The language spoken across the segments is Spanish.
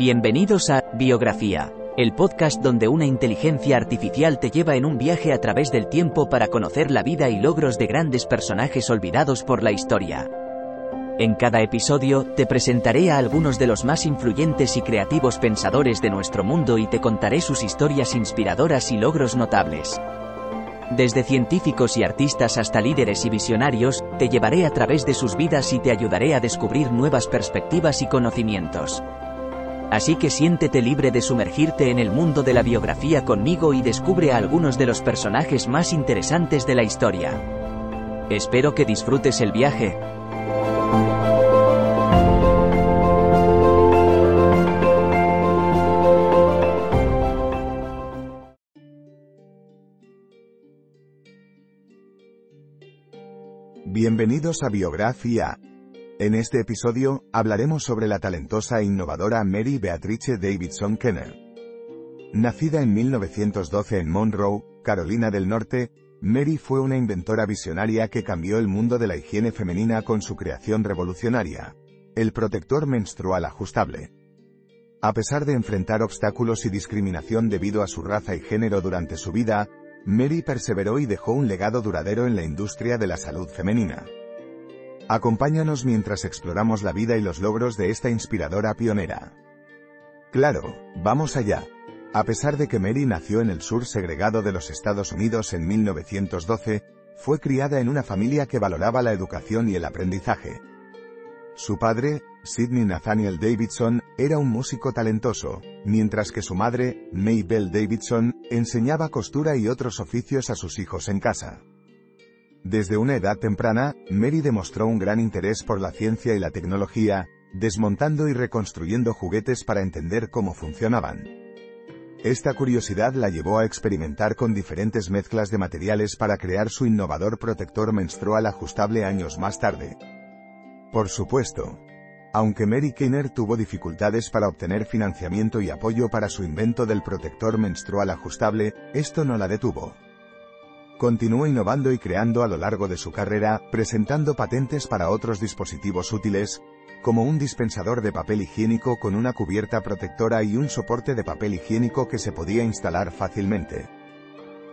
Bienvenidos a Biografía, el podcast donde una inteligencia artificial te lleva en un viaje a través del tiempo para conocer la vida y logros de grandes personajes olvidados por la historia. En cada episodio, te presentaré a algunos de los más influyentes y creativos pensadores de nuestro mundo y te contaré sus historias inspiradoras y logros notables. Desde científicos y artistas hasta líderes y visionarios, te llevaré a través de sus vidas y te ayudaré a descubrir nuevas perspectivas y conocimientos. Así que siéntete libre de sumergirte en el mundo de la biografía conmigo y descubre a algunos de los personajes más interesantes de la historia. Espero que disfrutes el viaje. Bienvenidos a Biografía. En este episodio, hablaremos sobre la talentosa e innovadora Mary Beatrice Davidson Kenner. Nacida en 1912 en Monroe, Carolina del Norte, Mary fue una inventora visionaria que cambió el mundo de la higiene femenina con su creación revolucionaria, el protector menstrual ajustable. A pesar de enfrentar obstáculos y discriminación debido a su raza y género durante su vida, Mary perseveró y dejó un legado duradero en la industria de la salud femenina. Acompáñanos mientras exploramos la vida y los logros de esta inspiradora pionera. Claro, vamos allá. A pesar de que Mary nació en el sur segregado de los Estados Unidos en 1912, fue criada en una familia que valoraba la educación y el aprendizaje. Su padre, Sidney Nathaniel Davidson, era un músico talentoso, mientras que su madre, Maybelle Davidson, enseñaba costura y otros oficios a sus hijos en casa. Desde una edad temprana, Mary demostró un gran interés por la ciencia y la tecnología, desmontando y reconstruyendo juguetes para entender cómo funcionaban. Esta curiosidad la llevó a experimentar con diferentes mezclas de materiales para crear su innovador protector menstrual ajustable años más tarde. Por supuesto, aunque Mary Kenner tuvo dificultades para obtener financiamiento y apoyo para su invento del protector menstrual ajustable, esto no la detuvo. Continuó innovando y creando a lo largo de su carrera, presentando patentes para otros dispositivos útiles, como un dispensador de papel higiénico con una cubierta protectora y un soporte de papel higiénico que se podía instalar fácilmente.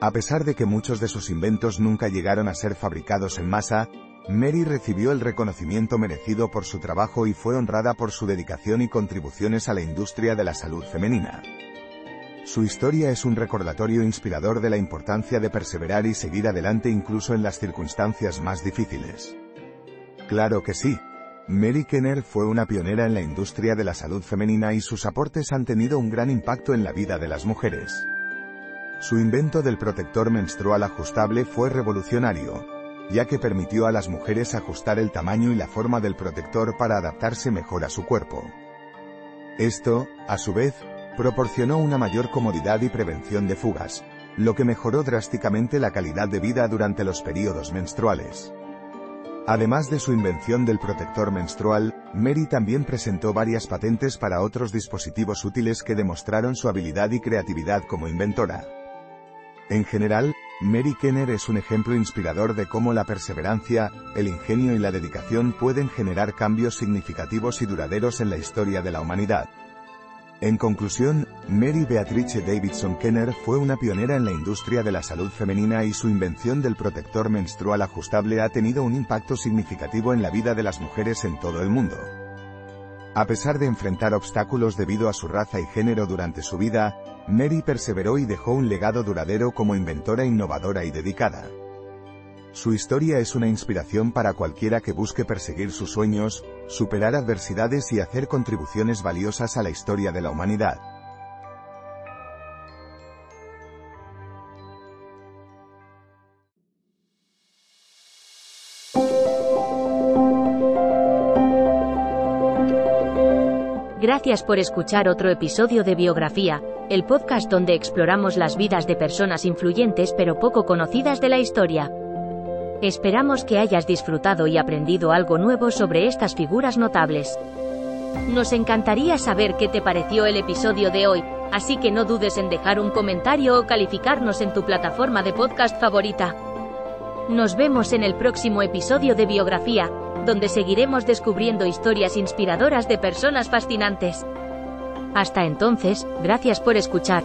A pesar de que muchos de sus inventos nunca llegaron a ser fabricados en masa, Mary recibió el reconocimiento merecido por su trabajo y fue honrada por su dedicación y contribuciones a la industria de la salud femenina. Su historia es un recordatorio inspirador de la importancia de perseverar y seguir adelante incluso en las circunstancias más difíciles. Claro que sí. Mary Kenner fue una pionera en la industria de la salud femenina y sus aportes han tenido un gran impacto en la vida de las mujeres. Su invento del protector menstrual ajustable fue revolucionario, ya que permitió a las mujeres ajustar el tamaño y la forma del protector para adaptarse mejor a su cuerpo. Esto, a su vez, proporcionó una mayor comodidad y prevención de fugas, lo que mejoró drásticamente la calidad de vida durante los periodos menstruales. Además de su invención del protector menstrual, Mary también presentó varias patentes para otros dispositivos útiles que demostraron su habilidad y creatividad como inventora. En general, Mary Kenner es un ejemplo inspirador de cómo la perseverancia, el ingenio y la dedicación pueden generar cambios significativos y duraderos en la historia de la humanidad. En conclusión, Mary Beatrice Davidson Kenner fue una pionera en la industria de la salud femenina y su invención del protector menstrual ajustable ha tenido un impacto significativo en la vida de las mujeres en todo el mundo. A pesar de enfrentar obstáculos debido a su raza y género durante su vida, Mary perseveró y dejó un legado duradero como inventora innovadora y dedicada. Su historia es una inspiración para cualquiera que busque perseguir sus sueños, superar adversidades y hacer contribuciones valiosas a la historia de la humanidad. Gracias por escuchar otro episodio de Biografía, el podcast donde exploramos las vidas de personas influyentes pero poco conocidas de la historia. Esperamos que hayas disfrutado y aprendido algo nuevo sobre estas figuras notables. Nos encantaría saber qué te pareció el episodio de hoy, así que no dudes en dejar un comentario o calificarnos en tu plataforma de podcast favorita. Nos vemos en el próximo episodio de Biografía, donde seguiremos descubriendo historias inspiradoras de personas fascinantes. Hasta entonces, gracias por escuchar.